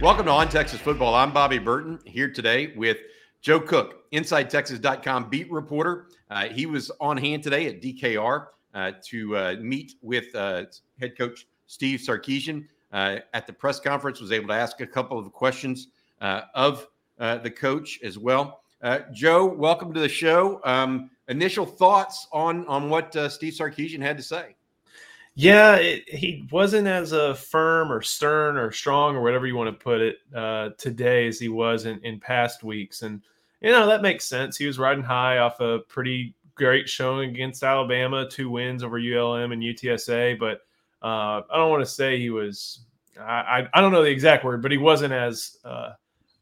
Welcome to On Texas Football. I'm Bobby Burton here today with Joe Cook, InsideTexas.com beat reporter. Uh, he was on hand today at DKR uh, to uh, meet with uh, head coach Steve Sarkisian uh, at the press conference. Was able to ask a couple of questions uh, of the coach as well. Joe, welcome to the show. Um, initial thoughts on on what Steve Sarkisian had to say. Yeah, it, he wasn't as uh, firm or stern or strong or whatever you want to put it uh, today as he was in, in past weeks. And, you know, that makes sense. He was riding high off a pretty great showing against Alabama, two wins over ULM and UTSA. But uh, I don't want to say he was, I, I, I, don't know the exact word, but he wasn't as, uh,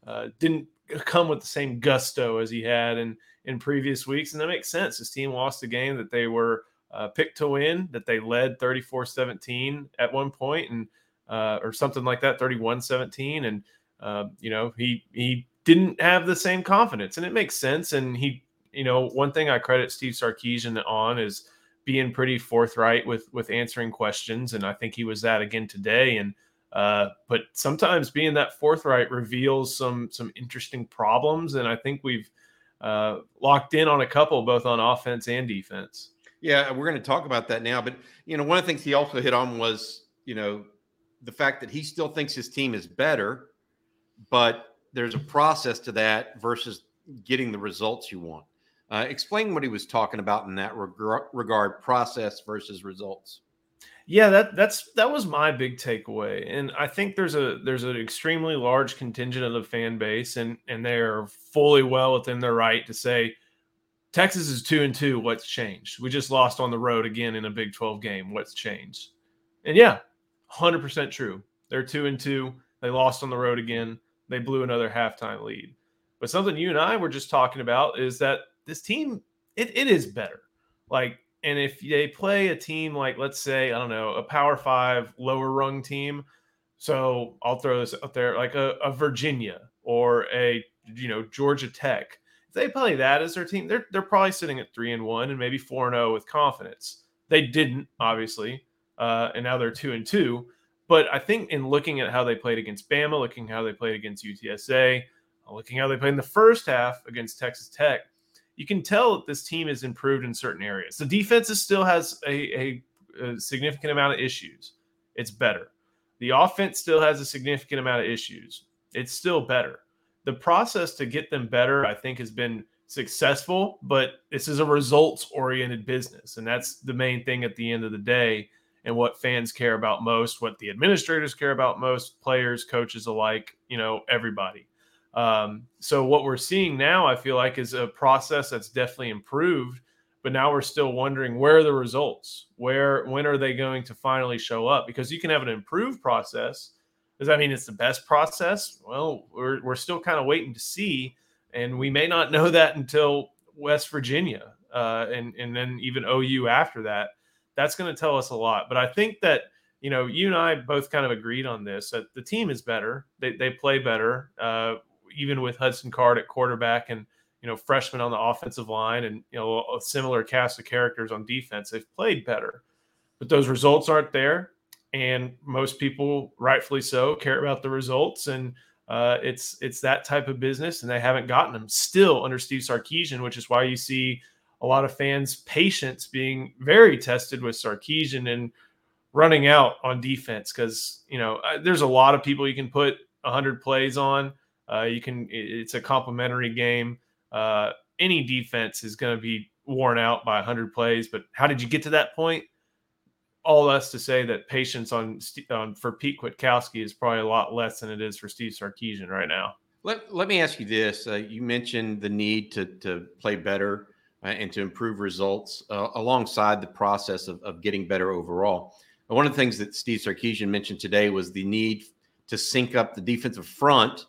uh, didn't come with the same gusto as he had in, in previous weeks. And that makes sense. His team lost a game that they were uh, picked to win that they led 34-17 at one point and uh, or something like that 31-17 and uh, you know he he didn't have the same confidence. And it makes sense. And he you know one thing I credit Steve Sarkisian on is being pretty forthright with with answering questions. And I think he was that again today. And uh, but sometimes being that forthright reveals some some interesting problems. And I think we've uh, locked in on a couple both on offense and defense. Yeah, we're going to talk about that now. But you know, one of the things he also hit on was you know the fact that he still thinks his team is better, but there's a process to that versus getting the results you want. Uh, explain what he was talking about in that regard, regard process versus results. Yeah, that that's that was my big takeaway, and I think there's a there's an extremely large contingent of the fan base, and and they are fully well within their right to say Texas is two and two. What's changed? We just lost on the road again in a Big 12 game. What's changed? And yeah, 100% true. They're two and two. They lost on the road again. They blew another halftime lead. But something you and I were just talking about is that this team, it, it is better. Like, and if they play a team like, let's say, I don't know, a Power Five lower rung team. So I'll throw this out there, like a, a Virginia or a you know Georgia Tech they play that as their team, they're they're probably sitting at three and one and maybe four and zero oh with confidence. They didn't, obviously, uh, and now they're two and two. But I think in looking at how they played against Bama, looking how they played against UTSA, looking how they played in the first half against Texas Tech, you can tell that this team has improved in certain areas. The defense still has a, a, a significant amount of issues. It's better. The offense still has a significant amount of issues. It's still better the process to get them better, I think, has been successful, but this is a results oriented business. And that's the main thing at the end of the day, and what fans care about most, what the administrators care about most, players, coaches alike, you know, everybody. Um, so, what we're seeing now, I feel like, is a process that's definitely improved. But now we're still wondering where are the results? Where, when are they going to finally show up? Because you can have an improved process does that mean it's the best process? Well, we're, we're still kind of waiting to see. And we may not know that until West Virginia uh, and, and then even OU after that. That's going to tell us a lot. But I think that, you know, you and I both kind of agreed on this that the team is better. They, they play better, uh, even with Hudson Card at quarterback and, you know, freshmen on the offensive line and, you know, a similar cast of characters on defense. They've played better. But those results aren't there and most people, rightfully so, care about the results. And uh, it's it's that type of business, and they haven't gotten them still under Steve Sarkisian, which is why you see a lot of fans' patience being very tested with Sarkisian and running out on defense because you know uh, there's a lot of people you can put 100 plays on. Uh, you can it's a complementary game. Uh, any defense is going to be worn out by 100 plays, but how did you get to that point? All us to say that patience on, on for Pete Kwiatkowski is probably a lot less than it is for Steve Sarkisian right now. Let, let me ask you this: uh, You mentioned the need to to play better uh, and to improve results uh, alongside the process of, of getting better overall. And one of the things that Steve Sarkisian mentioned today was the need to sync up the defensive front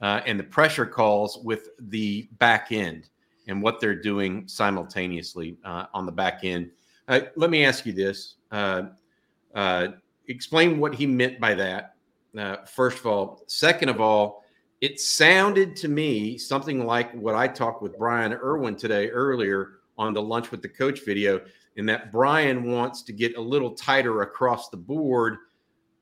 uh, and the pressure calls with the back end and what they're doing simultaneously uh, on the back end. Uh, let me ask you this: uh, uh, explain what he meant by that. Uh, first of all, second of all, it sounded to me something like what I talked with Brian Irwin today earlier on the lunch with the coach video, in that Brian wants to get a little tighter across the board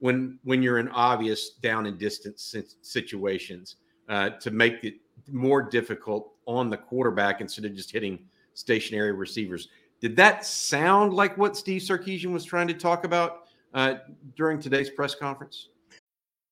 when when you're in obvious down and distance situations uh, to make it more difficult on the quarterback instead of just hitting stationary receivers. Did that sound like what Steve Sarkisian was trying to talk about uh, during today's press conference?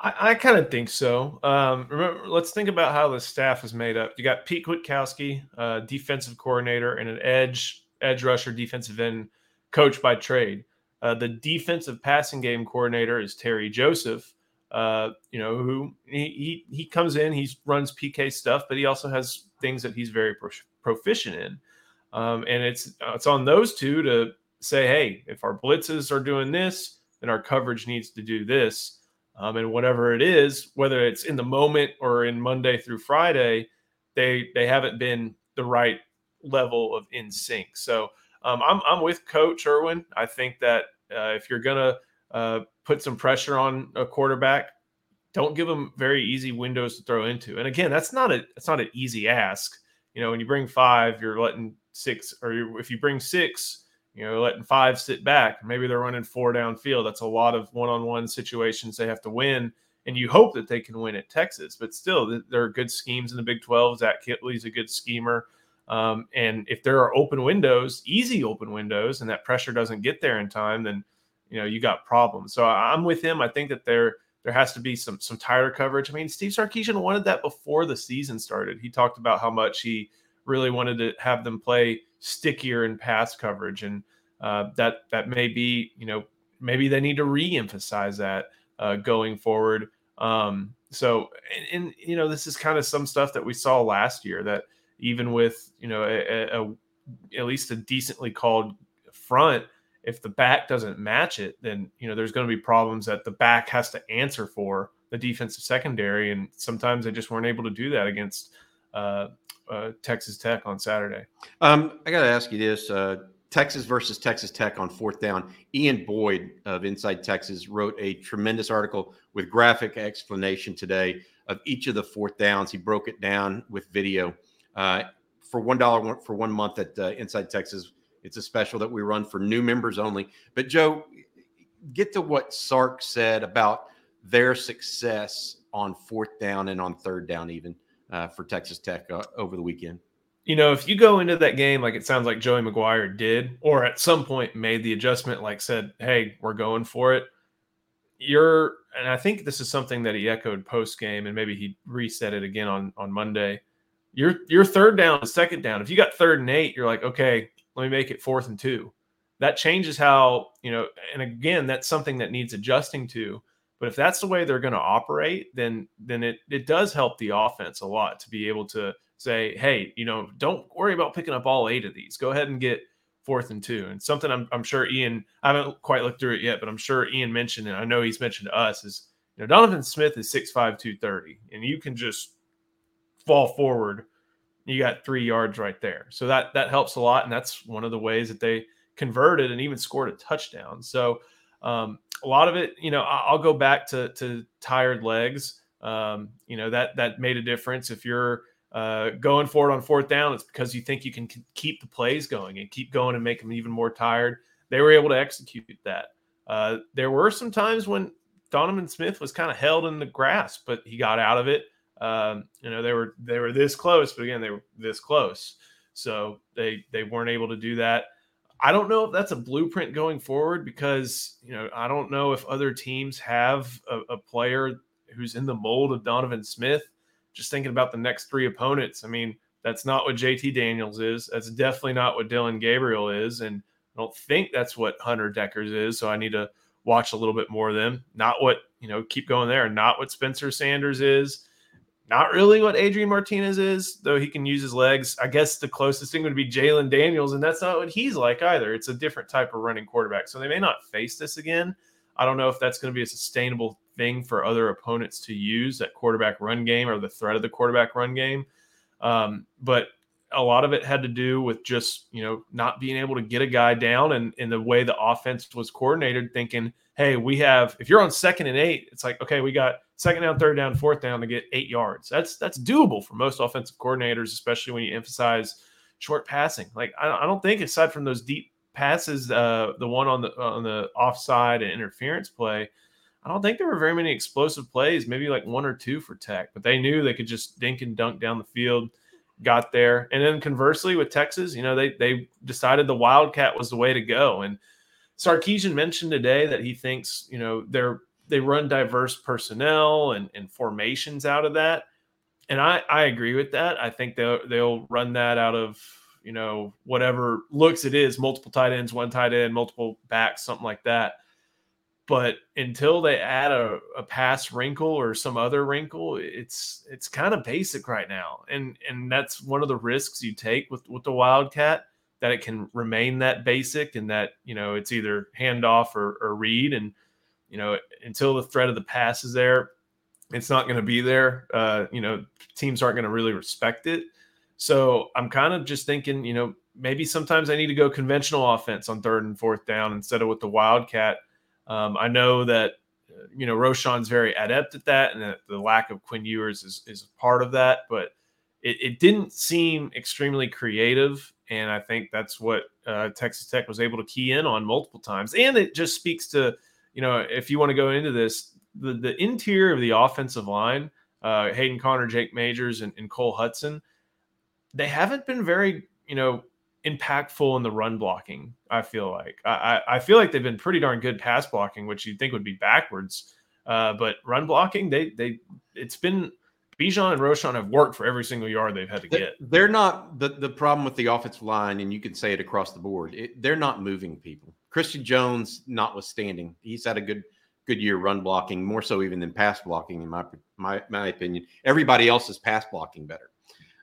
I, I kind of think so. Um, remember, let's think about how the staff is made up. You got Pete Kwiatkowski, uh, defensive coordinator, and an edge edge rusher, defensive end coach by trade. Uh, the defensive passing game coordinator is Terry Joseph. Uh, you know who he, he he comes in, he runs PK stuff, but he also has things that he's very proficient in. Um, and it's uh, it's on those two to say, hey, if our blitzes are doing this, then our coverage needs to do this um, and whatever it is, whether it's in the moment or in Monday through Friday, they they haven't been the right level of in sync. So um, I'm I'm with Coach Irwin. I think that uh, if you're gonna uh, put some pressure on a quarterback, don't give them very easy windows to throw into. And again, that's not a it's not an easy ask. You know, when you bring five, you're letting six, or if you bring six, you know, letting five sit back. Maybe they're running four downfield. That's a lot of one-on-one situations they have to win, and you hope that they can win at Texas. But still, there are good schemes in the Big 12. Zach Kittley's a good schemer, um, and if there are open windows, easy open windows, and that pressure doesn't get there in time, then you know you got problems. So I'm with him. I think that there there has to be some some tighter coverage. I mean, Steve Sarkisian wanted that before the season started. He talked about how much he really wanted to have them play stickier in pass coverage, and uh, that that may be you know maybe they need to re-emphasize that uh, going forward. Um, so and, and, you know this is kind of some stuff that we saw last year that even with you know a, a, at least a decently called front if the back doesn't match it then you know there's going to be problems that the back has to answer for the defensive secondary and sometimes they just weren't able to do that against uh, uh, Texas Tech on Saturday. Um, I got to ask you this: uh, Texas versus Texas Tech on fourth down. Ian Boyd of Inside Texas wrote a tremendous article with graphic explanation today of each of the fourth downs. He broke it down with video uh, for one dollar for one month at uh, Inside Texas. It's a special that we run for new members only. But Joe, get to what Sark said about their success on fourth down and on third down, even uh, for Texas Tech uh, over the weekend. You know, if you go into that game like it sounds like Joey McGuire did, or at some point made the adjustment, like said, "Hey, we're going for it," you're, and I think this is something that he echoed post game, and maybe he reset it again on on Monday. Your your third down, second down. If you got third and eight, you're like, okay, let me make it fourth and two. That changes how you know, and again, that's something that needs adjusting to but if that's the way they're going to operate, then then it it does help the offense a lot to be able to say, hey, you know, don't worry about picking up all eight of these. Go ahead and get fourth and two. And something I'm, I'm sure Ian, I haven't quite looked through it yet, but I'm sure Ian mentioned, and I know he's mentioned to us, is you know, Donovan Smith is 6'5, 230, and you can just fall forward. You got three yards right there. So that that helps a lot. And that's one of the ways that they converted and even scored a touchdown. So um, a lot of it, you know, I'll go back to to tired legs. Um, you know that that made a difference. If you're uh, going for it on fourth down, it's because you think you can keep the plays going and keep going and make them even more tired. They were able to execute that. Uh, there were some times when Donovan Smith was kind of held in the grasp, but he got out of it. Um, you know, they were they were this close, but again, they were this close, so they they weren't able to do that. I don't know if that's a blueprint going forward because you know I don't know if other teams have a, a, player who's in the mold of Donovan Smith. Just thinking about the next three opponents, I mean that's not what JT Daniels is. That's definitely not what Dillon Gabriel is, and I don't think that's what Hunter Dekkers is. So I need to watch a little bit more of them. Not what you know, keep going there. Not what Spencer Sanders is not really what Adrian Martinez is, though he can use his legs. I guess the closest thing would be Jalon Daniels, and that's not what he's like either. It's a different type of running quarterback. So they may not face this again. I don't know if that's going to be a sustainable thing for other opponents to use that quarterback run game or the threat of the quarterback run game. Um, but a lot of it had to do with just you know not being able to get a guy down and in the way the offense was coordinated thinking hey we have if you're on second and eight it's like okay we got second down third down fourth down to get eight yards that's that's doable for most offensive coordinators especially when you emphasize short passing like i, I don't think aside from those deep passes uh the one on the on the offside and interference play I don't think there were very many explosive plays, maybe like one or two for Tech, but they knew they could just dink and dunk down the field got there. And then conversely with Texas, you know, they they decided the Wildcat was the way to go. And Sarkisian mentioned today that he thinks, you know, they're they run diverse personnel and, and formations out of that. And I, I agree with that. I think they'll they'll run that out of, you know, whatever looks it is, multiple tight ends, one tight end, multiple backs, something like that. But until they add a, a pass wrinkle or some other wrinkle, it's it's kind of basic right now. And and that's one of the risks you take with, with the Wildcat that it can remain that basic and that, you know, it's either handoff or, or read. And, you know, until the threat of the pass is there, it's not going to be there. Uh, you know, teams aren't going to really respect it. So I'm kind of just thinking, you know, maybe sometimes I need to go conventional offense on third and fourth down instead of with the Wildcat um, I know that you know Roschon's very adept at that, and that the lack of Quinn Ewers is is part of that. But it, it didn't seem extremely creative, and I think that's what uh, Texas Tech was able to key in on multiple times. And it just speaks to you know if you want to go into this, the the interior of the offensive line, uh, Hayden Conner, Jake Majors, and, and Cole Hutson, they haven't been very you know impactful in the run blocking. I feel like I, I feel like they've been pretty darn good pass blocking, which you'd think would be backwards. Uh, but run blocking, they they it's been Bijan and Roschon have worked for every single yard they've had to get. They're not the the problem with the offensive line, and you can say it across the board. It, they're not moving people. Christian Jones, notwithstanding, he's had a good good year run blocking, more so even than pass blocking, in my my my opinion. Everybody else is pass blocking better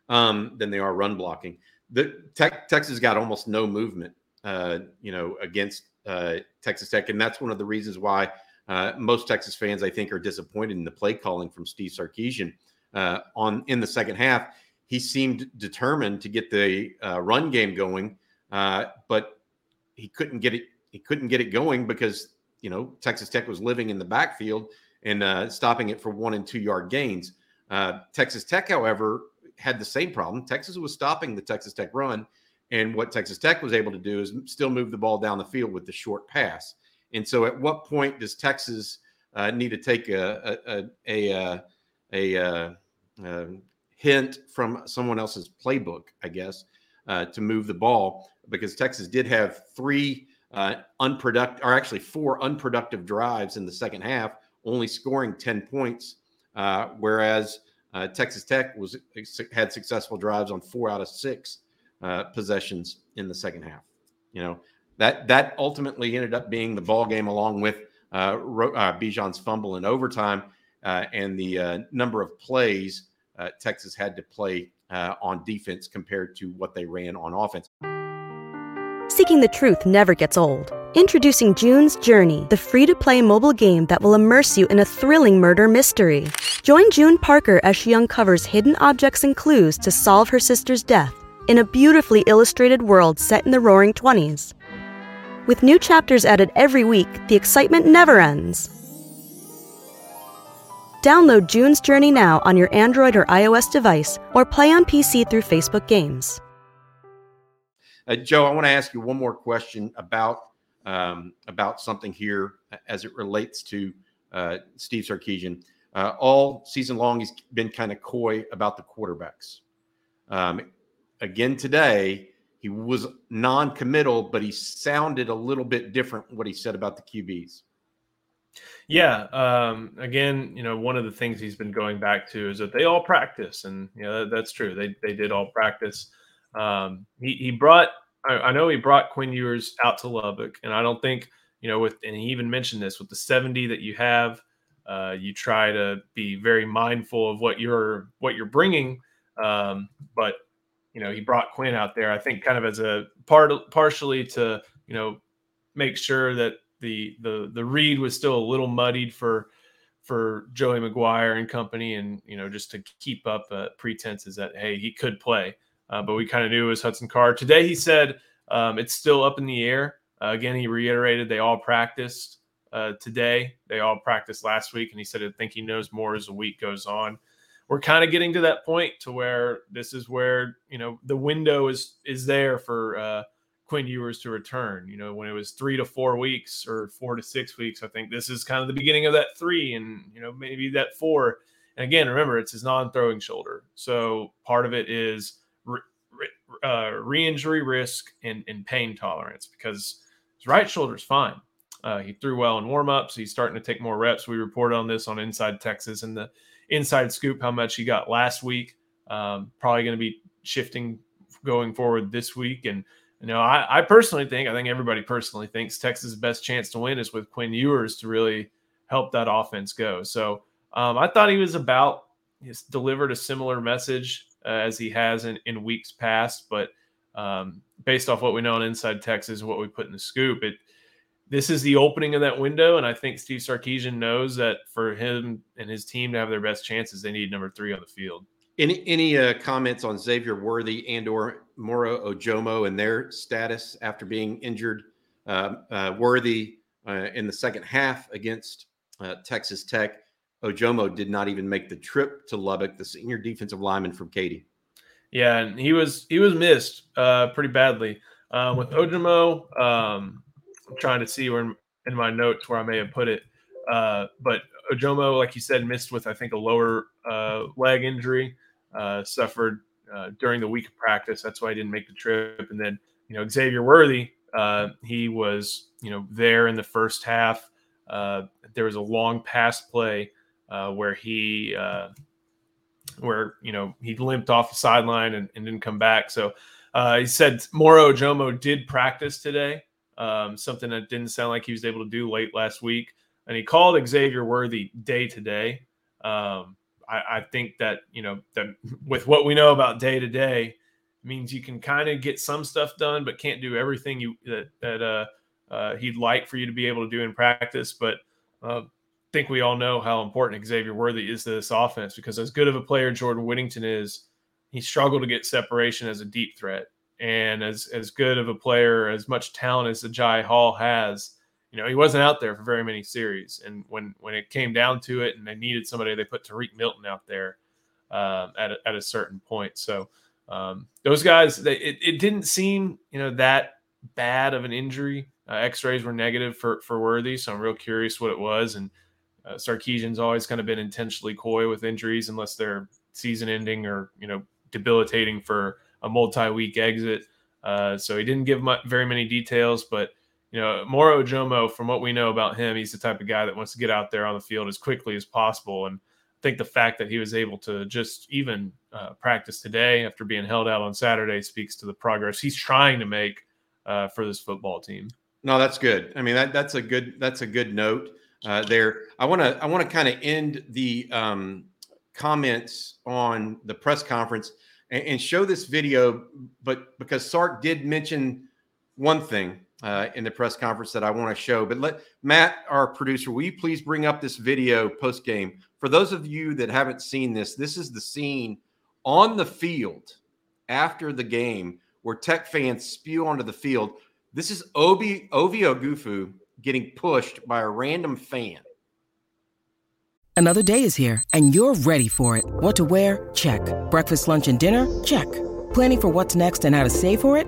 um, than they are run blocking the tech, Texas got almost no movement, uh, you know, against uh, Texas Tech, and that's one of the reasons why uh, most Texas fans, I think, are disappointed in the play calling from Steve Sarkisian uh, on in the second half. He seemed determined to get the uh, run game going, uh, but he couldn't get it. He couldn't get it going because you know Texas Tech was living in the backfield and stopping it for one and two yard gains. Texas Tech, however, had the same problem. Texas was stopping the Texas Tech run. And what Texas Tech was able to do is still move the ball down the field with the short pass. And so, at what point does Texas uh, need to take a a a, a, a, a uh, hint from someone else's playbook, I guess, uh, to move the ball? Because Texas did have three uh, unproductive, or actually four unproductive drives in the second half, only scoring ten points, uh, whereas uh, Texas Tech was had successful drives on four out of six uh, possessions in the second half. You know that that ultimately ended up being the ball game, along with uh, uh Bijan's fumble in overtime Uh, and the uh, number of plays uh, Texas had to play uh, on defense compared to what they ran on offense. Seeking the truth never gets old. Introducing June's Journey, the free to play mobile game that will immerse you in a thrilling murder mystery. Join June Parker as she uncovers hidden objects and clues to solve her sister's death in a beautifully illustrated world set in the roaring 20s. With new chapters added every week, the excitement never ends. Download June's Journey now on your Android or iOS device or play on PC through Facebook Games. Uh, Joe, I want to ask you one more question about um, about something here as it relates to uh, Steve Sarkisian. Uh, all season long, he's been kind of coy about the quarterbacks. Um, again today, he was non-committal, but he sounded a little bit different what he said about the QBs. Yeah. Um, again, you know, one of the things he's been going back to is that they all practice, and you know that, that's true. They they did all practice. Um, he he brought I, I know he brought Quinn Ewers out to Lubbock, and I don't think you know with and he even mentioned this with the 70 that you have uh, you try to be very mindful of what you're what you're bringing um, but you know he brought quinn out there i think kind of as a part partially to you know make sure that the the the read was still a little muddied for for Joey McGuire and company, and you know just to keep up uh, pretenses that hey he could play, uh, but we kind of knew it was Hudson Card. Today he said um, it's still up in the air. Uh, again, he reiterated they all practiced uh, today. They all practiced last week, and he said I think he knows more as the week goes on. We're kind of getting to that point to where this is where you know the window is is there for uh, Quinn Ewers to return. You know, when it was three to four weeks or four to six weeks, I think this is kind of the beginning of that three, and you know maybe that four. And again, remember it's his non-throwing shoulder, so part of it is re, uh, re-injury risk and, and pain tolerance because his right shoulder is fine. Uh, he threw well in warmups. He's starting to take more reps. We reported on this on Inside Texas and the Inside Scoop how much he got last week. Um, probably going to be shifting going forward this week and you know, I, I, personally think, I think everybody personally thinks Texas' best chance to win is with Quinn Ewers to really help that offense go. So um, I thought he was about, he's delivered a similar message uh, as he has in, in weeks past. But um, based off what we know on Inside Texas, and what we put in the scoop, it this is the opening of that window. And I think Steve Sarkisian knows that for him and his team to have their best chances, they need number three on the field. Any any uh, comments on Xavier Worthy and or Moro Ojomo and their status after being injured? Uh, uh, Worthy uh, in the second half against uh, Texas Tech. Ojomo did not even make the trip to Lubbock, the senior defensive lineman from Katy. Yeah, and he was he was missed uh, pretty badly with Ojomo. Um, I'm trying to see where in, in, my notes where I may have put it, but Ojomo, like you said, missed with I think a lower leg injury uh, suffered uh, during the week of practice. That's why he didn't make the trip. And then, you know, Xavier Worthy, uh, he was, you know, there in the first half. Uh, there was a long pass play uh, where he, uh, where you know he limped off the sideline and, and didn't come back. So he said Moro Ojomo did practice today, um, something that didn't sound like he was able to do late last week. And he called Xavier Worthy day to day. Um, I, I think that you know that with what we know about day to day means you can kind of get some stuff done, but can't do everything you that that uh, uh, he'd like for you to be able to do in practice. But uh, I think we all know how important Xavier Worthy is to this offense because as good of a player Jordan Whittington is, he struggled to get separation as a deep threat, and as as good of a player, as much talent as Agiye Hall has, you know, he wasn't out there for very many series. And when when it came down to it, and they needed somebody, they put Tarique Milton out there uh, at a, at a certain point. So um, those guys, they, it, it didn't seem you know that bad of an injury. Uh, X-rays were negative for for Worthy, so I'm real curious what it was. And uh, Sarkisian's always kind of been intentionally coy with injuries unless they're season-ending or you know debilitating for a multi-week exit. Uh, so he didn't give much, very many details, but you know, Moro Ojomo, from what we know about him, he's the type of guy that wants to get out there on the field as quickly as possible. And I think the fact that he was able to just even uh, practice today after being held out on Saturday speaks to the progress he's trying to make uh, for this football team. No, that's good. I mean, that that's a good that's a good note uh, there. I want to I want to kind of end the um, comments on the press conference and, and show this video, but because Sark did mention one thing uh, in the press conference that I want to show. But let Matt, our producer, will you please bring up this video post game? For those of you that haven't seen this, this is the scene on the field after the game where Tech fans spew onto the field. This is Obi Ovie Oghoufo getting pushed by a random fan. Another day is here, and you're ready for it. What to wear? Check. Breakfast, lunch, and dinner? Check. Planning for what's next and how to save for it?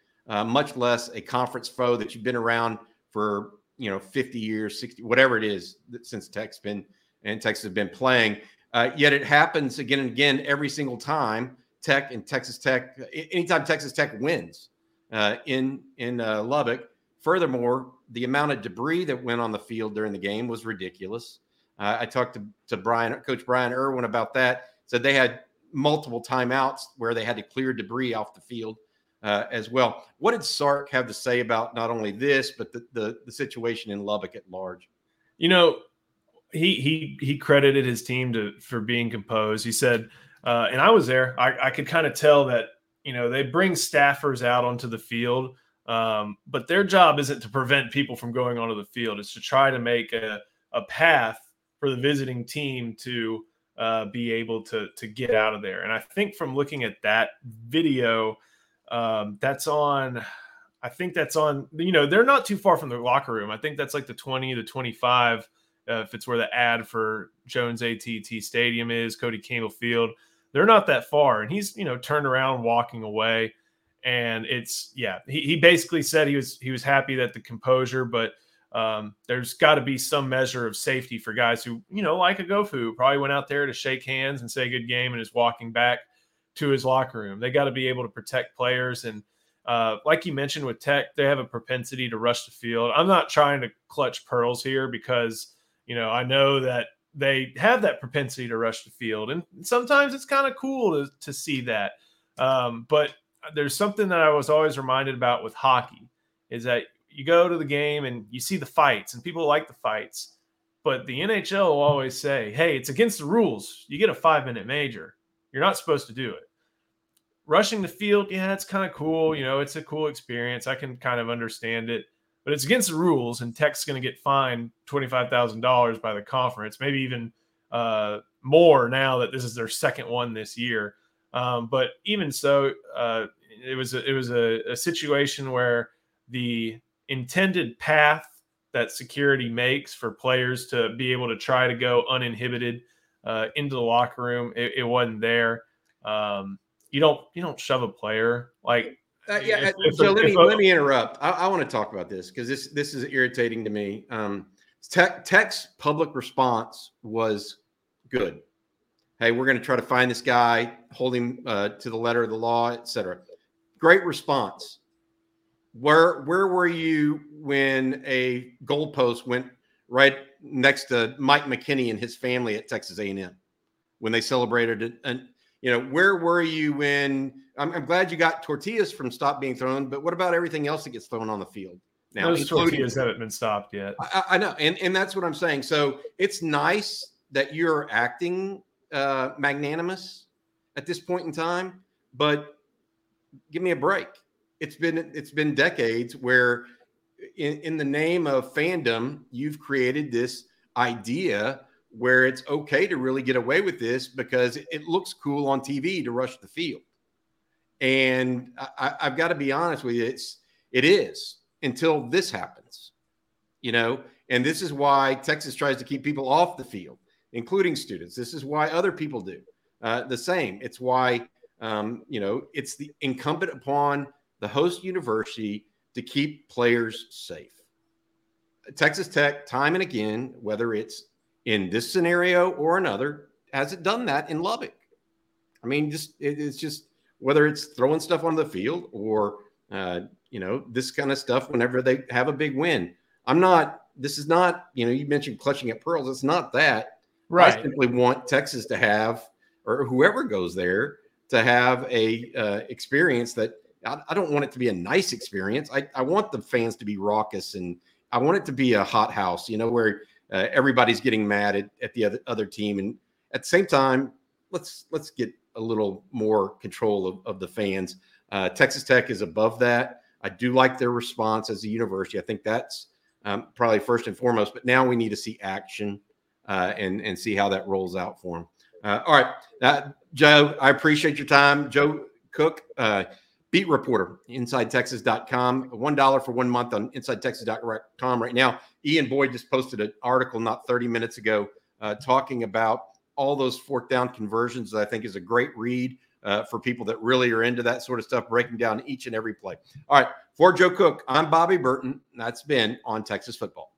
uh, much less a conference foe that you've been around for you know 50 years, 60, whatever it is since Tech's been and Texas has been playing. Uh, yet it happens again and again every single time Tech and Texas Tech. Anytime Texas Tech wins uh, in in uh, Lubbock. Furthermore, the amount of debris that went on the field during the game was ridiculous. Uh, I talked to, to Brian, Coach Brian Irwin about that. Said they had multiple timeouts where they had to clear debris off the field uh, as well. What did Sark have to say about not only this, but the, the, the situation in Lubbock at large? You know, he he he credited his team to for being composed. He said, uh, and I was there. I, I could kind of tell that you know they bring staffers out onto the field, um, but their job isn't to prevent people from going onto the field. It's to try to make a a path for the visiting team to uh, be able to to get out of there. And I think from looking at that video, um, that's on. I think that's on. You know, they're not too far from the locker room. I think that's like the twenty to twenty five. Uh, if it's where the ad for Jones ATT Stadium is, Cody Campbell Field, they're not that far. And he's you know turned around, walking away, and it's yeah. He, he basically said he was he was happy that the composure, but um, there's got to be some measure of safety for guys who, you know, like Oghoufo, probably went out there to shake hands and say good game and is walking back to his locker room. They got to be able to protect players. And uh, like you mentioned with Tech, they have a propensity to rush the field. I'm not trying to clutch pearls here because, you know, I know that they have that propensity to rush the field. And sometimes it's kind of cool to, to see that. Um, but there's something that I was always reminded about with hockey is that you go to the game and you see the fights, and people like the fights. But the NHL will always say, hey, it's against the rules. You get a five minute major. You're not supposed to do it. Rushing the field, yeah, it's kind of cool. You know, it's a cool experience. I can kind of understand it, but it's against the rules, and Tech's going to get fined $25,000 by the conference, maybe even uh, more now that this is their second one this year. Um, but even so, uh, it was a, it was a, a situation where the intended path that security makes for players to be able to try to go uninhibited uh, into the locker room. It, it wasn't there. Um, you don't you don't shove a player like. Uh, yeah, if, if, so let me let me interrupt. I, I want to talk about this because this this is irritating to me. Um, Tech, Tech's public response was good. Hey, we're going to try to find this guy, hold him uh, to the letter of the law, etc. Great response. Where where were you when a goalpost went right next to Mike McKinney and his family at Texas A&M when they celebrated it? And you know, where were you when? I'm, I'm glad you got tortillas from stop being thrown, but what about everything else that gets thrown on the field? Now, those tortillas haven't been stopped yet. I, I, know, and and that's what I'm saying. So it's nice that you're acting uh, magnanimous at this point in time, but give me a break it's been it's been decades where in, in the name of fandom you've created this idea where it's okay to really get away with this because it looks cool on TV to rush the field. And I, have got to be honest with you, it's it is until this happens, you know. And this is why Texas tries to keep people off the field, including students. This is why other people do uh, the same. It's why um, you know it's the incumbent upon the host university to keep players safe. Texas Tech, time and again, whether it's in this scenario or another, has it done that in Lubbock? I mean, just it, it's just whether it's throwing stuff on the field or uh, you know this kind of stuff whenever they have a big win. I'm not. This is not. You know, you mentioned clutching at pearls. It's not that. Right. I simply want Texas to have, or whoever goes there, to have a uh, experience that I, I, don't want it to be a nice experience. I, I want the fans to be raucous and I want it to be a hot house, you know, where uh, everybody's getting mad at, at the other, other team. And at the same time, let's let's get a little more control of, of the fans. Uh, Texas Tech is above that. I do like their response as a university. I think that's um, probably first and foremost. But now we need to see action uh, and and see how that rolls out for them. Uh, all right, uh, Joe, I appreciate your time. Joe Cook, uh, beat reporter, InsideTexas.com. $1 for one month on InsideTexas.com right now. Ian Boyd just posted an article not 30 minutes ago uh, talking about all those fourth down conversions that I think is a great read uh, for people that really are into that sort of stuff, breaking down each and every play. All right. For Joe Cook, I'm Bobby Burton. That's been on Texas football.